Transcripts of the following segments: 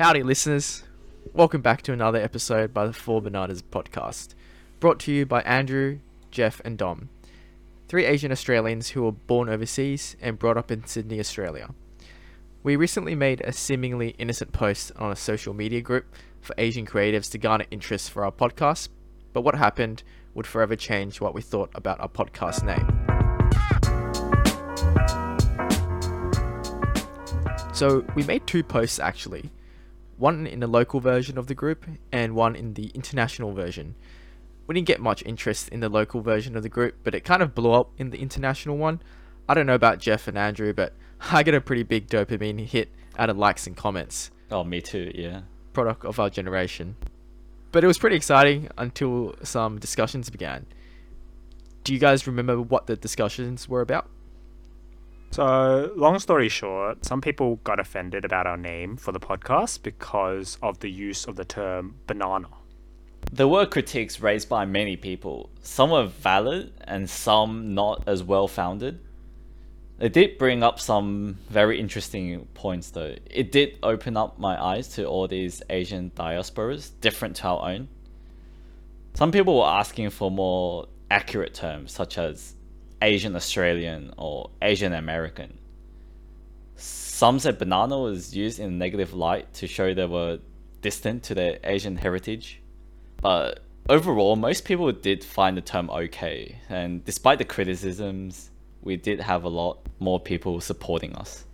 Howdy, listeners. Welcome back to another episode by the Four Bananas podcast, brought to you by Andrew, Jeff, and Dom, three Asian Australians who were born overseas and brought up in Sydney, Australia. We recently made a seemingly innocent post on a social media group for Asian creatives to garner interest for our podcast, but what happened would forever change what we thought about our podcast name. So we made two posts actually, one in the local version of the group and one in the international version. We didn't get much interest in the local version of the group, but it kind of blew up in the international one. I don't know about Jeff and Andrew, but I get a pretty big dopamine hit out of likes and comments. Oh, me too, yeah. Product of our generation. But it was pretty exciting until some discussions began. Do you guys remember what the discussions were about? So, long story short, some people got offended about our name for the podcast because of the use of the term banana. There were critiques raised by many people. Some were valid and some not as well founded. It did bring up some very interesting points though. It did open up my eyes to all these Asian diasporas, different to our own. Some people were asking for more accurate terms, such as Asian Australian or Asian American. Some said banana was used in a negative light to show they were distant to their Asian heritage. But overall, most people did find the term okay, and despite the criticisms, we did have a lot more people supporting us.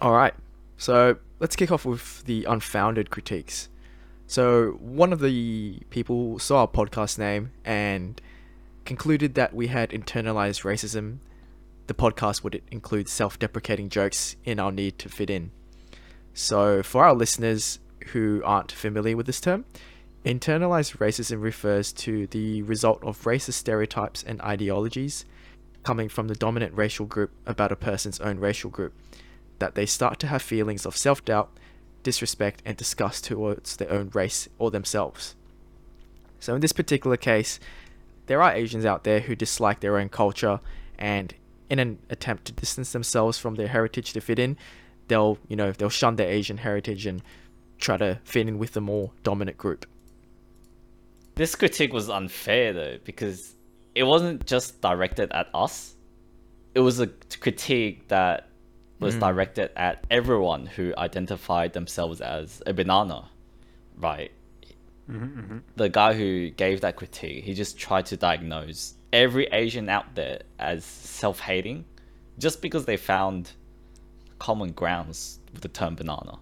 All right, so let's kick off with the unfounded critiques. So, one of the people saw our podcast name and concluded that we had internalized racism, the podcast would include self deprecating jokes in our need to fit in. So, for our listeners who aren't familiar with this term, internalized racism refers to the result of racist stereotypes and ideologies coming from the dominant racial group about a person's own racial group, that they start to have feelings of self doubt, disrespect, and disgust towards their own race or themselves. So, in this particular case, there are Asians out there who dislike their own culture and in an attempt to distance themselves from their heritage to fit in, they'll, you know, they'll shun their Asian heritage and try to fit in with the more dominant group. This critique was unfair though, because it wasn't just directed at us. It was a critique that was mm. directed at everyone who identified themselves as a banana, right? Mm-hmm, mm-hmm. The guy who gave that critique, he just tried to diagnose every Asian out there as self-hating, just because they found common grounds with the term banana.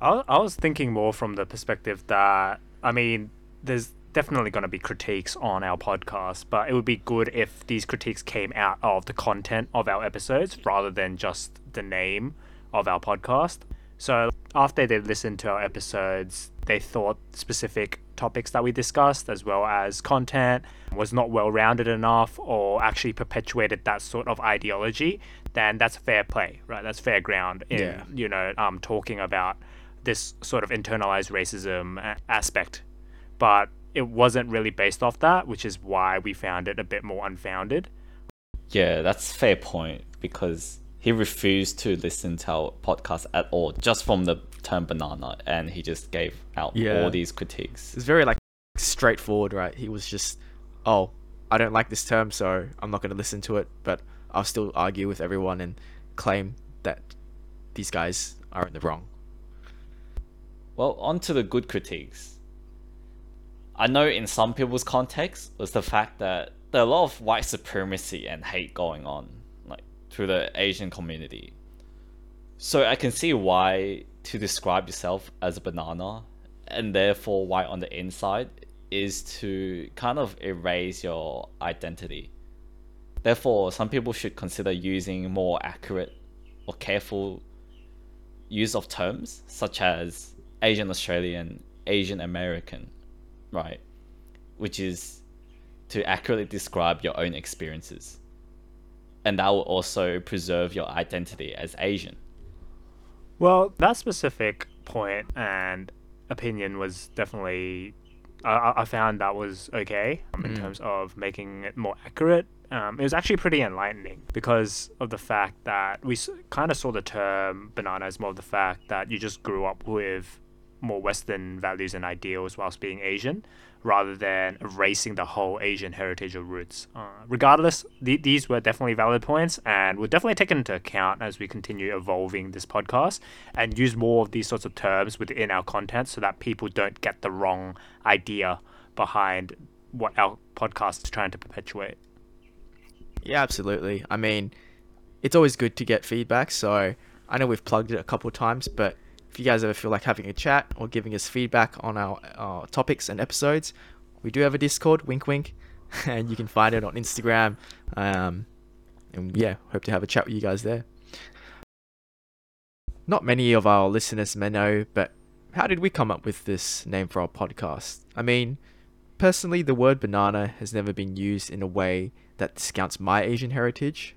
I, I was thinking more from the perspective that I mean, there's definitely going to be critiques on our podcast, but it would be good if these critiques came out of the content of our episodes rather than just the name of our podcast. So after they listened to our episodes, they thought specific topics that we discussed, as well as content, was not well rounded enough or actually perpetuated that sort of ideology, then that's fair play, right? That's fair ground in, yeah. you know, um, talking about this sort of internalized racism aspect. But it wasn't really based off that, which is why we found it a bit more unfounded. Yeah, that's fair point because he refused to listen to our podcast at all, just from the term banana, and he just gave out yeah. all these critiques. It's very like straightforward, right? He was just, oh, I don't like this term, so I'm not going to listen to it, but I'll still argue with everyone and claim that these guys are in the wrong. Well, on to the good critiques. I know in some people's context was the fact that there are a lot of white supremacy and hate going on to the Asian community. So I can see why to describe yourself as a banana and therefore white on the inside is to kind of erase your identity. Therefore, some people should consider using more accurate or careful use of terms such as Asian Australian, Asian American, right? Which is to accurately describe your own experiences and that will also preserve your identity as Asian. Well, that specific point and opinion was definitely I, I found that was okay um, in mm. terms of making it more accurate um, it was actually pretty enlightening because of the fact that we s- kind of saw the term banana as more of the fact that you just grew up with more Western values and ideals whilst being Asian, rather than erasing the whole Asian heritage or roots. Uh, regardless, th- these were definitely valid points and we'll definitely take into account as we continue evolving this podcast and use more of these sorts of terms within our content so that people don't get the wrong idea behind what our podcast is trying to perpetuate. Yeah, absolutely. I mean, it's always good to get feedback. So I know we've plugged it a couple times, but if you guys ever feel like having a chat or giving us feedback on our, topics and episodes, we do have a Discord, wink wink, and you can find it on Instagram. Um, and yeah, hope to have a chat with you guys there. Not many of our listeners may know, but how did we come up with this name for our podcast? I mean, personally, the word banana has never been used in a way that discounts my Asian heritage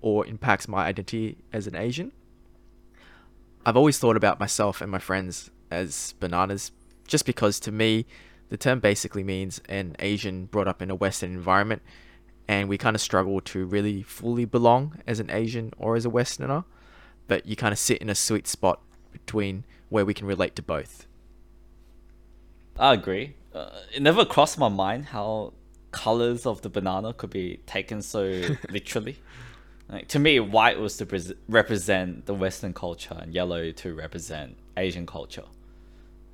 or impacts my identity as an Asian. I've always thought about myself and my friends as bananas just because to me, the term basically means an Asian brought up in a Western environment, and we kind of struggle to really fully belong as an Asian or as a Westerner, but you kind of sit in a sweet spot between where we can relate to both. I agree. Uh, it never crossed my mind how colors of the banana could be taken so literally. Like, to me, white was to pres represent the Western culture and yellow to represent Asian culture.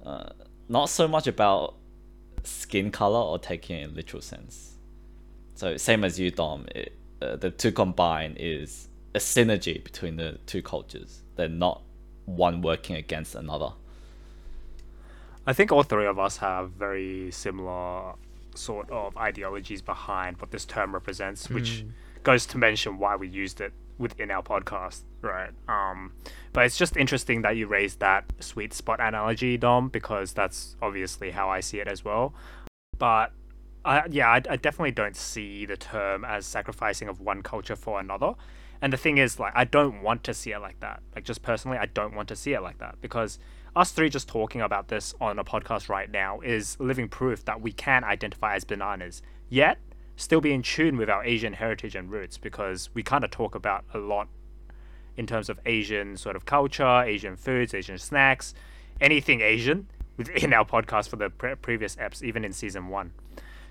Uh, not so much about skin color or taking it in literal sense. So same as you, Dom. It, uh, the two combined is a synergy between the two cultures. They're not one working against another. I think all three of us have very similar sort of ideologies behind what this term represents, which goes to mention why we used it within our podcast, right? Um, but it's just interesting that you raised that sweet spot analogy, Dom, because that's obviously how I see it as well. But I, yeah, I, I definitely don't see the term as sacrificing of one culture for another. And the thing is, like, I don't want to see it like that. Like, just personally, I don't want to see it like that because us three just talking about this on a podcast right now is living proof that we can identify as bananas, yet still be in tune with our Asian heritage and roots because we kind of talk about a lot in terms of Asian sort of culture, Asian foods, Asian snacks, anything Asian within our podcast for the pre- previous apps, even in season one.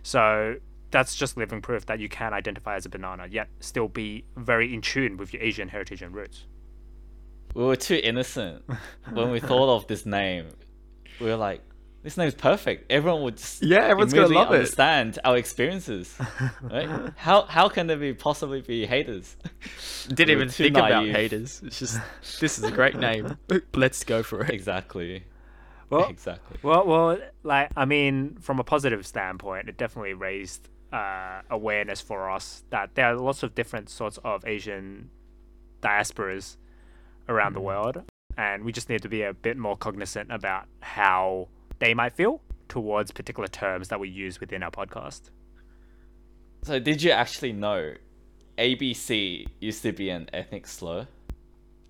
So that's just living proof that you can identify as a banana, yet still be very in tune with your Asian heritage and roots. We were too innocent when we thought of this name. We were like, this name's perfect. Everyone would just Yeah, everyone's gonna immediately love it. understand our experiences. Right? How how can there be possibly be haters? Didn't even too think about haters. It's just this is a great name. Let's go for it. Exactly. Well, exactly. Well, well, like I mean, from a positive standpoint, it definitely raised uh, awareness for us that there are lots of different sorts of Asian diasporas around the world, and we just need to be a bit more cognizant about how they might feel towards particular terms that we use within our podcast. So did you actually know ABC used to be an ethnic slur?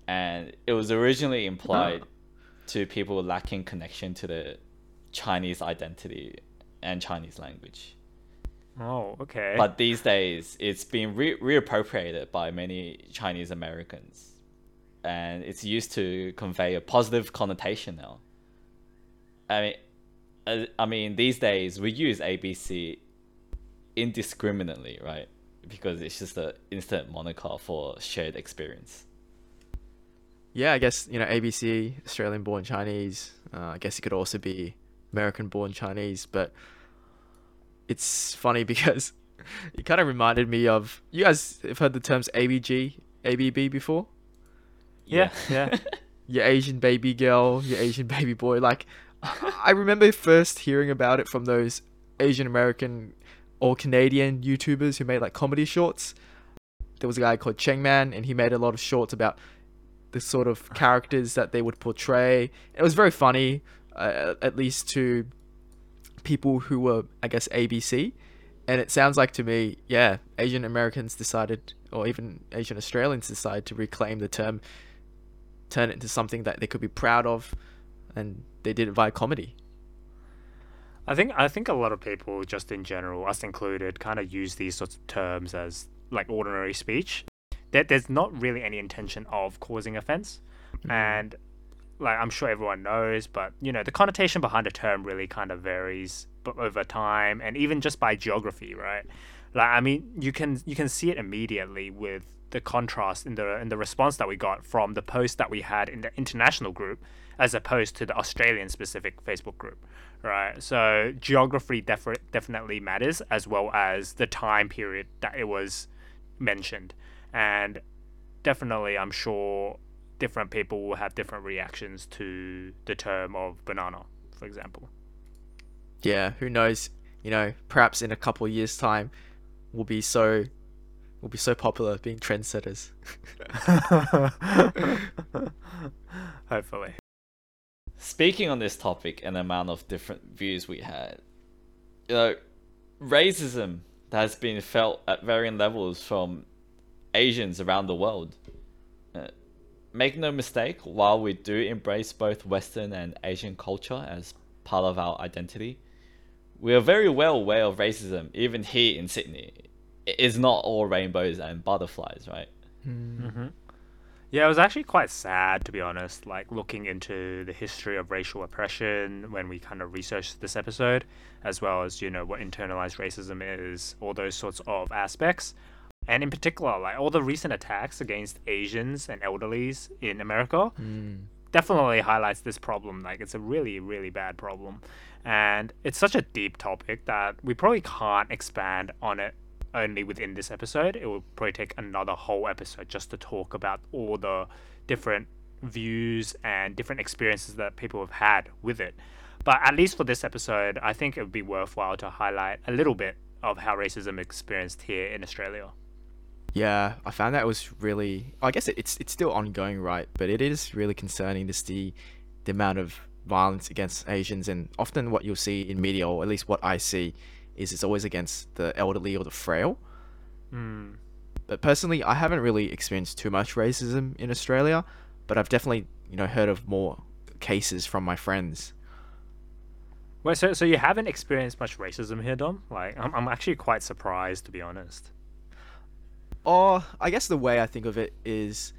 And it was originally implied to people lacking connection to the Chinese identity and Chinese language. Oh, okay. But these days, it's been re- reappropriated by many Chinese Americans, and it's used to convey a positive connotation now. I mean, uh, I mean, these days we use ABC indiscriminately, right? Because it's just an instant moniker for shared experience. Yeah, I guess you know ABC, Australian-born Chinese. Uh, I guess it could also be American-born Chinese, but it's funny because it kind of reminded me of you guys have heard the terms ABG, ABB before. yeah, yeah. Your Asian baby girl, your Asian baby boy. Like, I remember first hearing about it from those Asian American or Canadian YouTubers who made like comedy shorts. There was a guy called Cheng Man, and he made a lot of shorts about the sort of characters that they would portray. It was very funny, uh, at least to people who were, I guess, ABC. And it sounds like to me, yeah, Asian Americans decided, or even Asian Australians decided to reclaim the term, turn it into something that they could be proud of, and they did it via comedy. I think I think a lot of people, just in general, us included, kind of use these sorts of terms as like ordinary speech. That there's not really any intention of causing offense, Mm. and like I'm sure everyone knows, but you know the connotation behind a term really kind of varies, but over time and even just by geography, right? Like I mean, you can you can see it immediately with the contrast in the in the response that we got from the post that we had in the international group as opposed to the Australian specific Facebook group, right? So geography def- definitely matters as well as the time period that it was mentioned, and definitely I'm sure different people will have different reactions to the term of banana, for example. Yeah, who knows? You know, perhaps in a couple years' time, we'll be so we'll be so popular being trendsetters. Hopefully. Speaking on this topic and the amount of different views we had, you know, racism has been felt at varying levels from Asians around the world. Uh, make no mistake, while we do embrace both Western and Asian culture as part of our identity, we are very well aware of racism, even here in Sydney. It is not all rainbows and butterflies, right? Mm-hmm. Yeah, it was actually quite sad to be honest. Like looking into the history of racial oppression when we kind of researched this episode, as well as you know what internalized racism is, all those sorts of aspects, and in particular, like all the recent attacks against Asians and elderlies in America, Mm. definitely highlights this problem. Like it's a really, really bad problem, and it's such a deep topic that we probably can't expand on it only within this episode. It will probably take another whole episode just to talk about all the different views and different experiences that people have had with it. But at least for this episode, I think it would be worthwhile to highlight a little bit of how racism is experienced here in Australia. Yeah, I found that was really. I guess it's it's still ongoing, right? But it is really concerning to see the amount of violence against Asians, and often what you'll see in media, or at least what I see, is it's always against the elderly or the frail. Mm. But personally, I haven't really experienced too much racism in Australia, but I've definitely you know heard of more cases from my friends. Well, so so you haven't experienced much racism here, Dom? Like, I'm I'm actually quite surprised to be honest. Or I guess the way I think of it is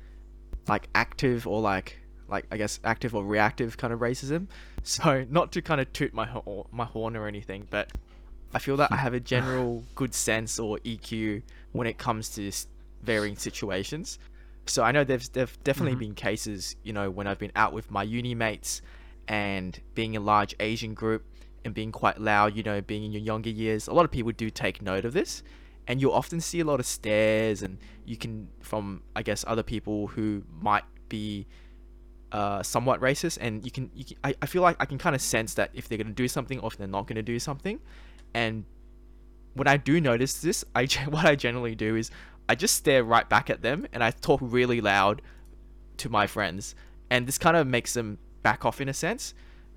like active or like like I guess active or reactive kind of racism. So not to kind of toot my ho- my horn or anything, but I feel that I have a general good sense or EQ when it comes to varying situations. So I know there's there've definitely Mhm. been cases, you know, when I've been out with my uni mates and being a large Asian group and being quite loud, you know, being in your younger years. A lot of people do take note of this and you'll often see a lot of stares and you can from i guess other people who might be uh, somewhat racist and you can, you can I, I feel like i can kind of sense that if they're going to do something or if they're not going to do something and when i do notice this i what i generally do is i just stare right back at them and i talk really loud to my friends and this kind of makes them back off in a sense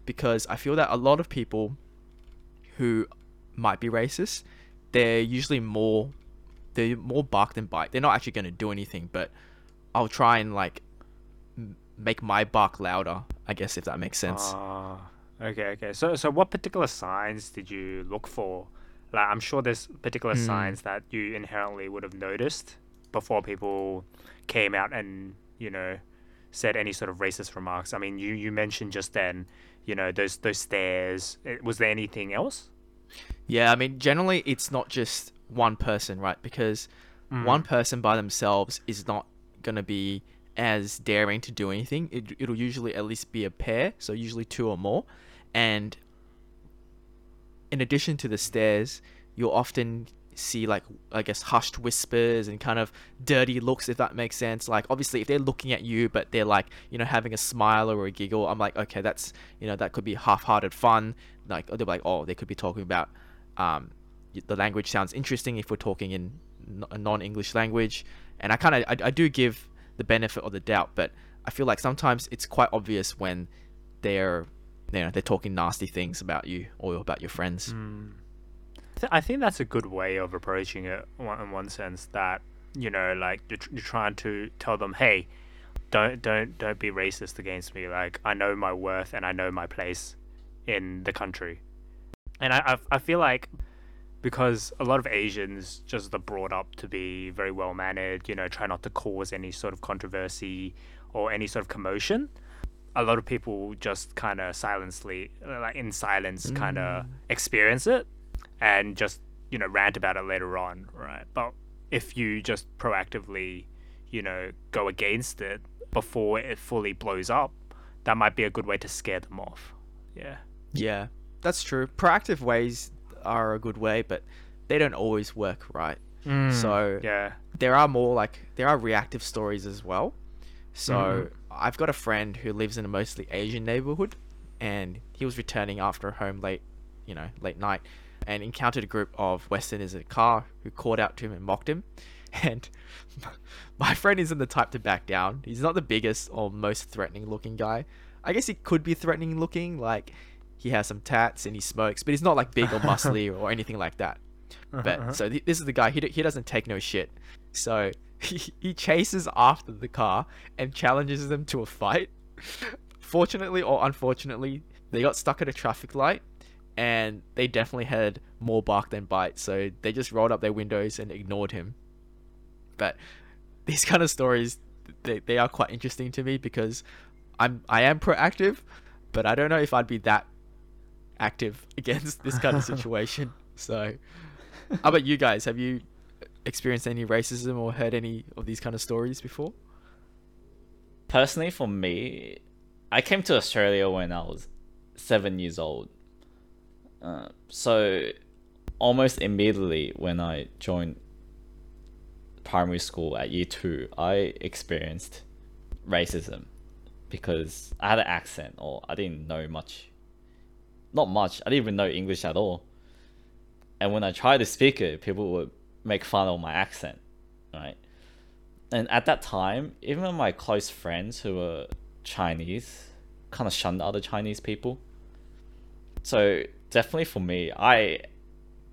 because i feel that a lot of people who might be racist they're usually more they're more bark than bite. They're not actually going to do anything, but I'll try and like make my bark louder. I guess if that makes sense. Ah, okay, okay. So, so what particular signs did you look for? Like, I'm sure there's particular Hmm. signs that you inherently would have noticed before people came out and you know said any sort of racist remarks. I mean, you you mentioned just then, you know, those those stares. Was there anything else? yeah, I mean generally it's not just one person, right? Because one person by themselves is not going to be as daring to do anything. It, it'll usually at least be a pair, so usually two or more. And in addition to the stares, you'll often see like I guess hushed whispers and kind of dirty looks if that makes sense. Like obviously if they're looking at you but they're like, you know, having a smile or a giggle, I'm like, okay, that's you know, that could be half hearted fun. Like they're like, oh, they could be talking about um the language sounds interesting if we're talking in a non-English language. And I kind of I, I do give the benefit of the doubt, but I feel like sometimes it's quite obvious when they're you know they're talking nasty things about you or about your friends. Mm. I think that's a good way of approaching it in one sense that you know like you're, you're trying to tell them hey don't don't don't be racist against me like I know my worth and I know my place in the country and I I, I feel like because a lot of Asians just are brought up to be very well mannered, you know, try not to cause any sort of controversy or any sort of commotion. A lot of people just kind of silently, like in silence, kind of mm. experience it and just, you know, rant about it later on, right? But if you just proactively, you know, go against it before it fully blows up, that might be a good way to scare them off. Yeah. Yeah, that's true. Proactive ways are a good way, but they don't always work right. So Yeah. there are more like there are reactive stories as well. So Mhm. I've got a friend who lives in a mostly Asian neighborhood, and he was returning after home late, you know, late night, and encountered a group of Westerners in a car who called out to him and mocked him. And my friend isn't the type to back down. He's not the biggest or most threatening looking guy. I guess he could be threatening looking, like he has some tats and he smokes, but he's not like big or muscly or anything like that. Uh-huh, but uh-huh. so th- this is the guy. He d- he doesn't take no shit. So he, he chases after the car and challenges them to a fight. Fortunately or unfortunately, they got stuck at a traffic light, and they definitely had more bark than bite. So they just rolled up their windows and ignored him. But these kind of stories, they, they are quite interesting to me because I'm I am proactive, but I don't know if I'd be that active against this kind of situation. So, how about you guys? Have you experienced any racism or heard any of these kind of stories before? Personally, for me, I came to Australia when I was seven years old. Uh, so, almost immediately when I joined primary school at year two, I experienced racism because I had an accent or I didn't know much. Not much. I didn't even know English at all. And when I tried to speak it, people would make fun of my accent, right? And at that time, even my close friends who were Chinese kind of shunned other Chinese people. So definitely for me, I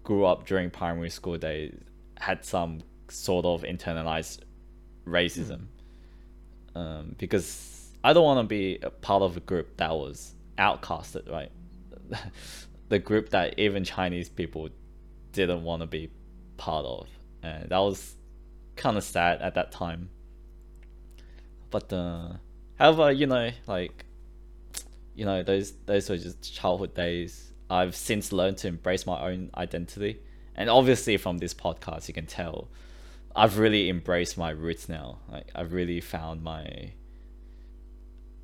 grew up during primary school days, had some sort of internalized racism. Um, because I don't want to be a part of a group that was outcasted, right? the group that even Chinese people didn't want to be part of. And that was kind of sad at that time. But uh, however, you know, like you know, those those were just childhood days. I've since learned to embrace my own identity, and obviously from this podcast, you can tell I've really embraced my roots now. Like I've really found my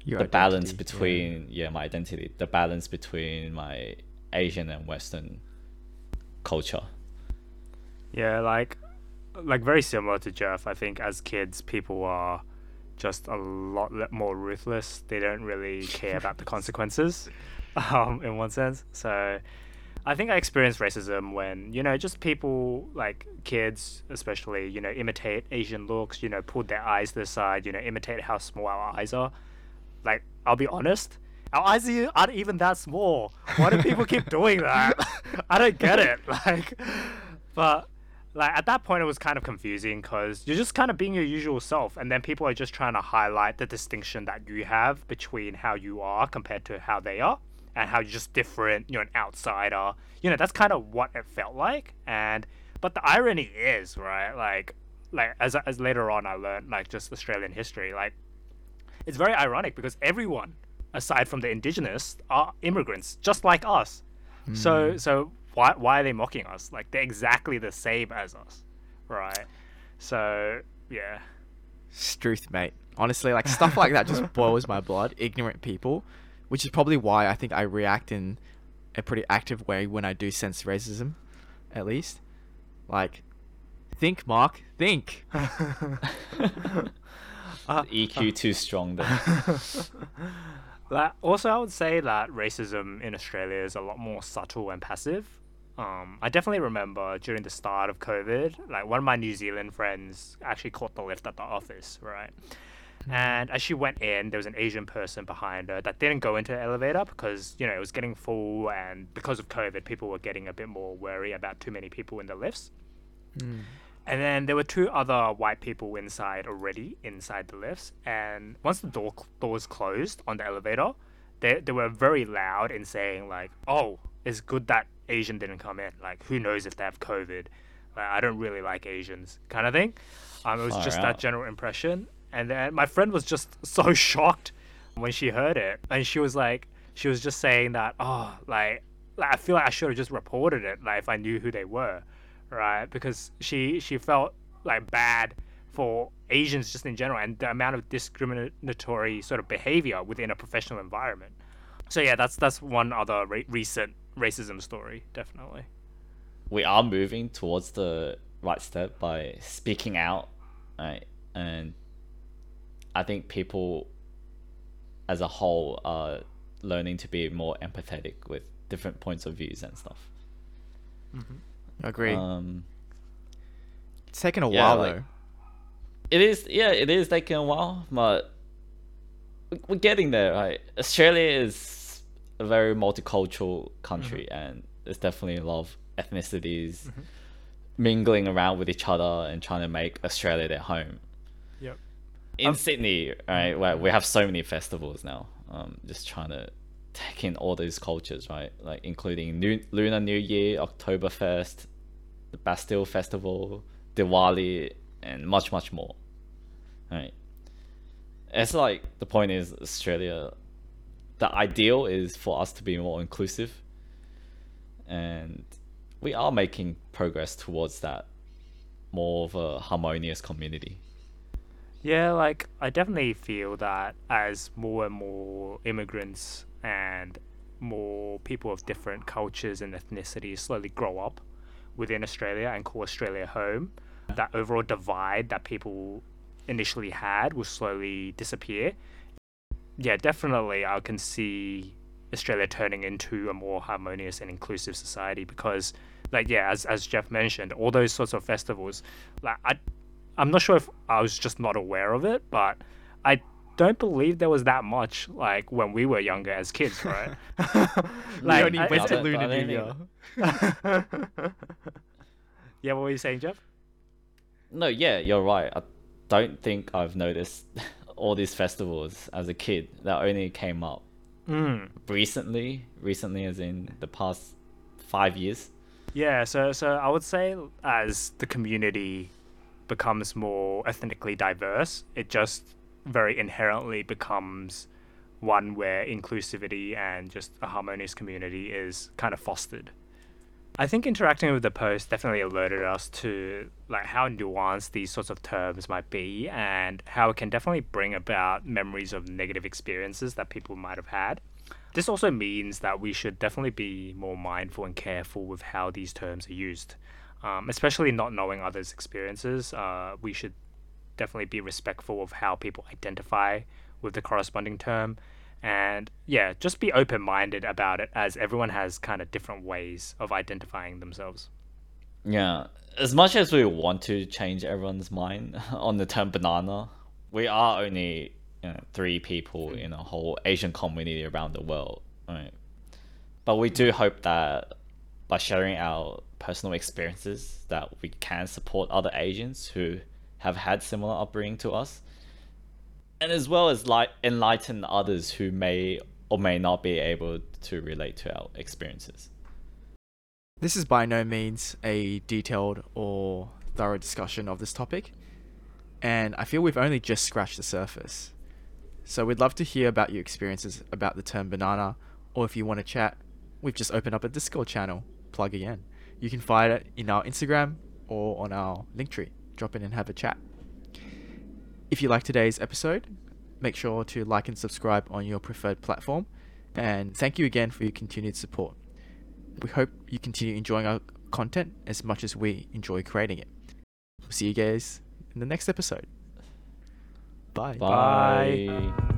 Your the balance identity, yeah. between yeah. my identity, the balance between my Asian and Western culture. Yeah, like like very similar to Jeff. I think as kids, people are just a lot more ruthless. They don't really care about the consequences, um, in one sense. So, I think I experienced racism when you know just people like kids, especially you know imitate Asian looks. You know, pull their eyes to the side. You know, imitate how small our eyes are. Like, I'll be honest. Our eyes are- aren't even that small. Why do people keep doing that? I don't get it. Like, but like at that point it was kind of confusing because you're just kind of being your usual self and then people are just trying to highlight the distinction that you have between how you are compared to how they are and how you're just different you're an outsider you know that's kind of what it felt like and but the irony is right like like as, as later on i learned like just australian history like it's very ironic because everyone aside from the indigenous are immigrants just like us so hmm. so why why are they mocking us? Like they're exactly the same as us, right? So yeah, Struth, mate. Honestly, like stuff like that just boils my blood. Ignorant people, which is probably why I think I react in a pretty active way when I do sense racism, at least. Like, think, Mark, think. Ah, EQ E ah. too strong then. Like, also, I would say that racism in Australia is a lot more subtle and passive. Um, I definitely remember during the start of COVID, like one of my New Zealand friends actually caught the lift at the office, right? Mm-hmm. And as she went in, there was an Asian person behind her that didn't go into the elevator because you know it was getting full, and because of COVID, people were getting a bit more wary about too many people in the lifts. Mm. And then there were two other white people inside already, inside the lifts. And once the door doors closed on the elevator, they, they were very loud in saying like, "Oh, it's good that Asian didn't come in. Like, who knows if they have COVID? Like, I don't really like Asians, kind of thing. Um, it was Far just out. that general impression. And then my friend was just so shocked when she heard it, and she was like, she was just saying that, oh, like, like I feel like I should have just reported it, like if I knew who they were, right? Because she she felt like bad for Asians just in general, and the amount of discriminatory sort of behavior within a professional environment. So yeah, that's that's one other re- recent racism story, definitely. we are moving towards the right step by speaking out, right? And I think people as a whole are learning to be more empathetic with different points of views and stuff. Mm-hmm. Agree. Um, it's taken a yeah, while like- though. it is, yeah, it is taking a while, but we- we're getting there, right? Australia is a very multicultural country, and there's definitely a lot of ethnicities mingling around with each other and trying to make Australia their home. Yep. in Sydney, right, where we have so many festivals now, um, just trying to take in all these cultures, right, like including New- Lunar New Year, Oktoberfest, the Bastille Festival, Diwali, and much, much more, right. It's like the point is Australia. The ideal is for us to be more inclusive, and we are making progress towards that more of a harmonious community. Yeah, like I definitely feel that as more and more immigrants and more people of different cultures and ethnicities slowly grow up within Australia and call Australia home, that overall divide that people initially had will slowly disappear. Yeah, definitely I can see Australia turning into a more harmonious and inclusive society because like yeah, as as Jeff mentioned, all those sorts of festivals, like I I'm not sure if I was just not aware of it, but I don't believe there was that much like when we were younger as kids, right? we only I- went I to don't- Lunar New Year. yeah, what were you saying, Jeff? No, yeah, you're right. I don't think I've noticed all these festivals as a kid that only came up Mm. recently. Recently, as in the past five years. Yeah, so so I would say as the community becomes more ethnically diverse, it just very inherently becomes one where inclusivity and just a harmonious community is kind of fostered. I think interacting with the post definitely alerted us to like how nuanced these sorts of terms might be and how it can definitely bring about memories of negative experiences that people might have had. This also means that we should definitely be more mindful and careful with how these terms are used, um, especially not knowing others' experiences. Uh, we should definitely be respectful of how people identify with the corresponding term. And yeah, just be open minded about it as everyone has kind of different ways of identifying themselves. Yeah, as much as we want to change everyone's mind on the term banana, we are only you know, three people hmm. in a whole Asian community around the world, right? But we do hope that by sharing our personal experiences, that we can support other Asians who have had similar upbringing to us, and as well as like enlighten others who may or may not be able to relate to our experiences. This is by no means a detailed or thorough discussion of this topic, and I feel we've only just scratched the surface. So we'd love to hear about your experiences about the term banana, or if you want to chat, we've just opened up a Discord channel. Plug again. You can find it in our Instagram or on our Linktree. Drop in and have a chat. If you like today's episode, make sure to like and subscribe on your preferred platform. And thank you again for your continued support. We hope you continue enjoying our content as much as we enjoy creating it. We'll see you guys in the next episode. Bye. Bye. Bye.